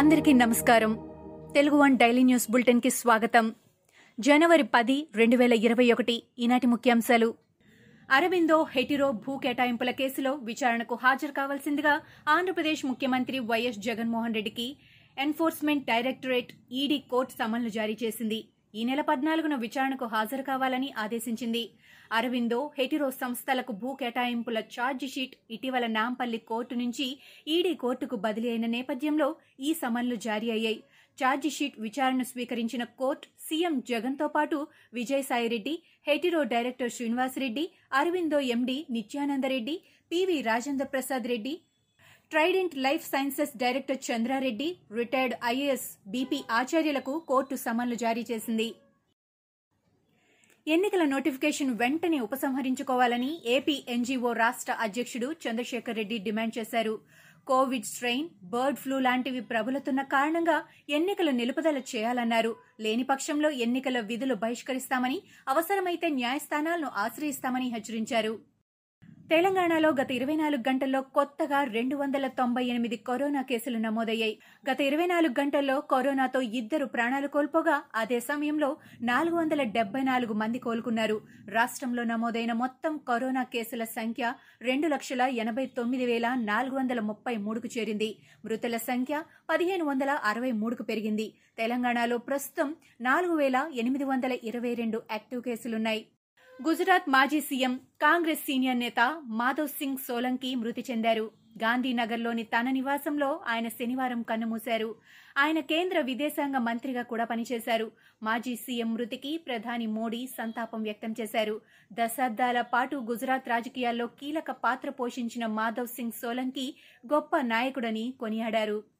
అందరికీ నమస్కారం. Telugu one daily news బులెటిన్కి స్వాగతం. జనవరి పది రెండు వేల ఇరవై ఒకటి ఈనాటి ముఖ్యాంశాలు. అరవిందో హెటిరో భూ కేటాయింపుల కేసులో విచారణకు హాజరు కావాల్సిందిగా ఆంధ్రప్రదేశ్ ముఖ్యమంత్రి వైఎస్ జగన్మోహన్ రెడ్డికి ఎన్ఫోర్స్మెంట్ డైరెక్టరేట్ ఈడీ కోర్టు సమన్లు జారీ చేసింది. ఈ నెల పద్నాలుగున విచారణకు హాజరు కావాలని ఆదేశించింది. అరవిందో హెటిరో సంస్థలకు భూ కేటాయింపుల ఛార్జ్ షీట్ ఇటీవల నాంపల్లి కోర్టు నుంచి ఈడీ కోర్టుకు బదిలీ అయిన నేపథ్యంలో ఈ సమన్లు జారీ అయ్యాయి. ఛార్జ్ షీట్ విచారణ స్వీకరించిన కోర్టు సీఎం జగన్తో పాటు Vijayasai Reddy Hetero director Srinivasa Reddy Aurobindo MD Nityananda Reddy PV Rajendra Prasad Reddy Trident Life Sciences director Chandra Reddy retired IAS BP ఆచార్యులకు court సమన్లు జారీ చేసింది. ఎన్నికల నోటిఫికేషన్ వెంటనే ఉపసంహరించుకోవాలని ఏపీ ఎన్జీఓ రాష్ట అధ్యక్షుడు చంద్రశేఖర్ రెడ్డి డిమాండ్ చేశారు. కోవిడ్ స్ట్రెయిన్ బర్డ్ ఫ్లూ లాంటివి ప్రబలుతున్న కారణంగా ఎన్నికలు నిలుపుదల చేయాలన్నారు. లేని పక్షంలో ఎన్నికల విధులు బహిష్కరిస్తామని అవసరమైతే న్యాయస్థానాలను ఆశ్రయిస్తామని హెచ్చరించారు. తెలంగాణలో గత ఇరవై నాలుగు గంటల్లో కొత్తగా రెండు వందల తొంభై ఎనిమిది కరోనా కేసులు నమోదయ్యాయి. గత ఇరవై నాలుగు గంటల్లో కరోనాతో ఇద్దరు ప్రాణాలు కోల్పోగా అదే సమయంలో నాలుగు వందల డెబ్బై నాలుగు మంది కోలుకున్నారు. రాష్ట్రంలో నమోదైన మొత్తం కరోనా కేసుల సంఖ్య రెండు లక్షల ఎనభై తొమ్మిది వేల నాలుగు వందల ముప్పై మూడుకు చేరింది. మృతుల సంఖ్య పదిహేను వందల అరవై మూడుకు పెరిగింది. తెలంగాణలో ప్రస్తుతం నాలుగు వేల ఎనిమిది వందల ఇరవై రెండు యాక్టివ్ కేసులున్నాయి. గుజరాత్ మాజీ సీఎం కాంగ్రెస్ సీనియర్ నేత మాధవ్ సింగ్ సోలంకి మృతి చెందారు. గాంధీనగర్లోని తన నివాసంలో ఆయన శనివారం కన్నుమూశారు. ఆయన కేంద్ర విదేశాంగ మంత్రిగా కూడా పనిచేశారు. మాజీ సీఎం మృతికి ప్రధాని మోడీ సంతాపం వ్యక్తం చేశారు. దశాబ్దాల పాటు గుజరాత్ రాజకీయాల్లో కీలక పాత్ర పోషించిన మాధవ్ సింగ్ సోలంకి గొప్ప నాయకుడని కొనియాడారు.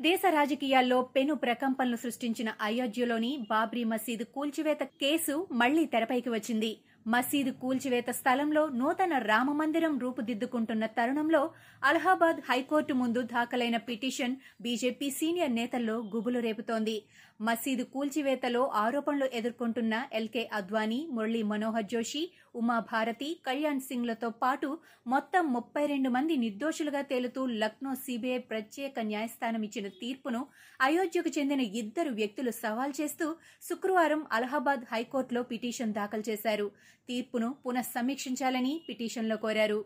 దేశ రాజకీయాల్లో పెను ప్రకంపనలు సృష్టించిన అయోధ్యలోని బాబ్రీ మసీదు కూల్చివేత కేసు మళ్ళీ తెరపైకి వచ్చింది. మసీదు కూల్చివేత స్థలంలో నూతన రామమందిరం రూపుదిద్దుకుంటున్న తరుణంలో అలహాబాద్ హైకోర్టు ముందు దాఖలైన పిటిషన్ బీజేపీ సీనియర్ నేతల్లో గుబులు రేపుతోంది. మసీదు కూల్చివేతలో ఆరోపణలు ఎదుర్కొంటున్న ఎల్కే అద్వానీ మురళీ మనోహర్ జోషి ఉమాభారతి కళ్యాణ్ సింగ్లతో పాటు మొత్తం ముప్పై రెండు మంది నిర్దోషులుగా తేలుతూ లక్నో సీబీఐ ప్రత్యేక న్యాయస్థానం ఇచ్చిన తీర్పును అయోధ్యకు చెందిన ఇద్దరు వ్యక్తులు సవాల్ చేస్తూ శుక్రవారం అలహాబాద్ హైకోర్టులో పిటిషన్ దాఖలు చేశారు. తీర్పును పునఃసమీక్షించాలని పిటిషన్లో కోరారు.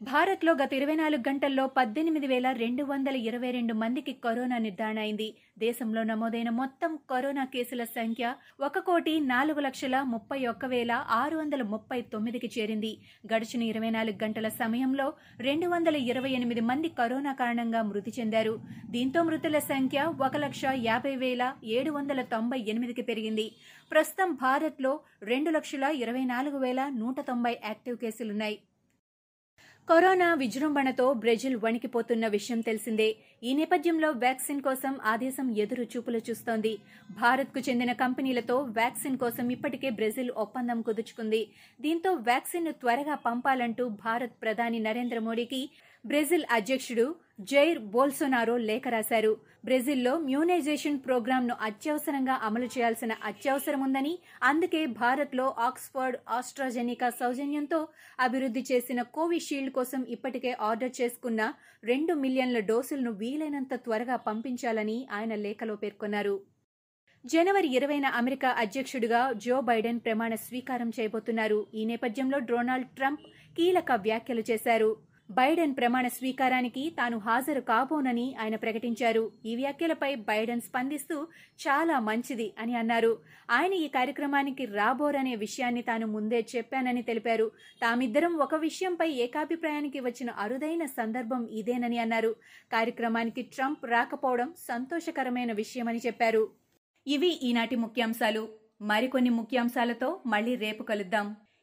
భారత్లో గత ఇరవై నాలుగు గంటల్లో పద్దెనిమిది వేల రెండు వందల ఇరవై రెండు మందికి కరోనా నిర్ధారణ అయింది. దేశంలో నమోదైన మొత్తం కరోనా కేసుల సంఖ్య ఒక కోటి నాలుగు లక్షల ముప్పై ఒక్క వేల ఆరు వందల ముప్పై తొమ్మిదికి చేరింది. గడిచిన ఇరవై నాలుగు గంటల సమయంలో రెండు వందల ఇరవై ఎనిమిది మంది కరోనా కారణంగా మృతి చెందారు. దీంతో మృతుల సంఖ్య ఒక లక్ష యాభై వేల ఏడు వందల తొంభై ఎనిమిదికి పెరిగింది. ప్రస్తుతం భారత్లో రెండు లక్షల ఇరవై నాలుగు వేల నూట తొంభై యాక్టివ్ కేసులున్నాయి. కరోనా విజృంభణతో బ్రెజిల్ వణికిపోతున్న విషయం తెలిసిందే. ఈ నేపథ్యంలో వ్యాక్సిన్ కోసం ఆదేశం ఎదురు చూపులు చూస్తోంది. భారత్కు చెందిన కంపెనీలతో వ్యాక్సిన్ కోసం ఇప్పటికే బ్రెజిల్ ఒప్పందం కుదుర్చుకుంది. దీంతో వ్యాక్సిన్ను త్వరగా పంపాలంటూ భారత్ ప్రధాని నరేంద్ర మోడీకి బ్రెజిల్ అధ్యక్షుడు జైర్ బోల్సోనారో లేఖ రాశారు. బ్రెజిల్లో మ్యూనైజేషన్ ప్రోగ్రాంను అత్యవసరంగా అమలు చేయాల్సిన అత్యవసరం ఉందని అందుకే భారత్లో ఆక్స్ఫర్డ్ ఆస్ట్రాజెనికా సౌజన్యంతో అభివృద్ది చేసిన కోవిషీల్డ్ కోసం ఇప్పటికే ఆర్డర్ చేసుకున్న రెండు మిలియన్ల డోసులను వీలైనంత త్వరగా పంపించాలని ఆయన లేఖలో పేర్కొన్నారు. జనవరి ఇరవైన అమెరికా అధ్యక్షుడిగా జో బైడెన్ ప్రమాణ స్వీకారం చేయబోతున్నారు. ఈ నేపథ్యంలో డొనాల్డ్ ట్రంప్ కీలక వ్యాఖ్యలు చేశారు. బైడెన్ ప్రమాణ స్వీకారానికి తాను హాజరు కాబోనని ఆయన ప్రకటించారు. ఈ వ్యాఖ్యలపై బైడెన్ స్పందిస్తూ చాలా మంచిది అని అన్నారు. ఆయన ఈ కార్యక్రమానికి రాబోరనే విషయాన్ని తాను ముందే చెప్పానని తెలిపారు. తామిద్దరం ఒక విషయంపై ఏకాభిప్రాయానికి వచ్చిన అరుదైన సందర్భం ఇదేనని అన్నారు. కార్యక్రమానికి ట్రంప్ రాకపోవడం సంతోషకరమైన విషయమని చెప్పారు. ఇవి ఈనాటి ముఖ్యాంశాలు. మరికొన్ని ముఖ్యాంశాలతో మళ్ళీ రేపు కలుద్దాం.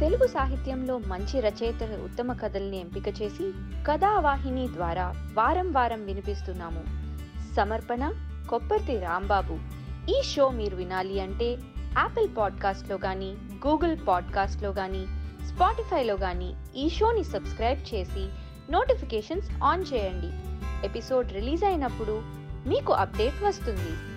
తెలుగు సాహిత్యంలో మంచి రచయితల ఉత్తమ కథల్ని ఎంపిక చేసి కథావాహిని ద్వారా వారం వారం వినిపిస్తున్నాము. సమర్పణ కొప్పర్తి రాంబాబు. ఈ షో మీరు వినాలి అంటే యాపిల్ పాడ్కాస్ట్లో కానీ గూగుల్ పాడ్కాస్ట్లో కానీ స్పాటిఫైలో కానీ ఈ షోని సబ్స్క్రైబ్ చేసి నోటిఫికేషన్స్ ఆన్ చేయండి. ఎపిసోడ్ రిలీజ్ అయినప్పుడు మీకు అప్డేట్ వస్తుంది.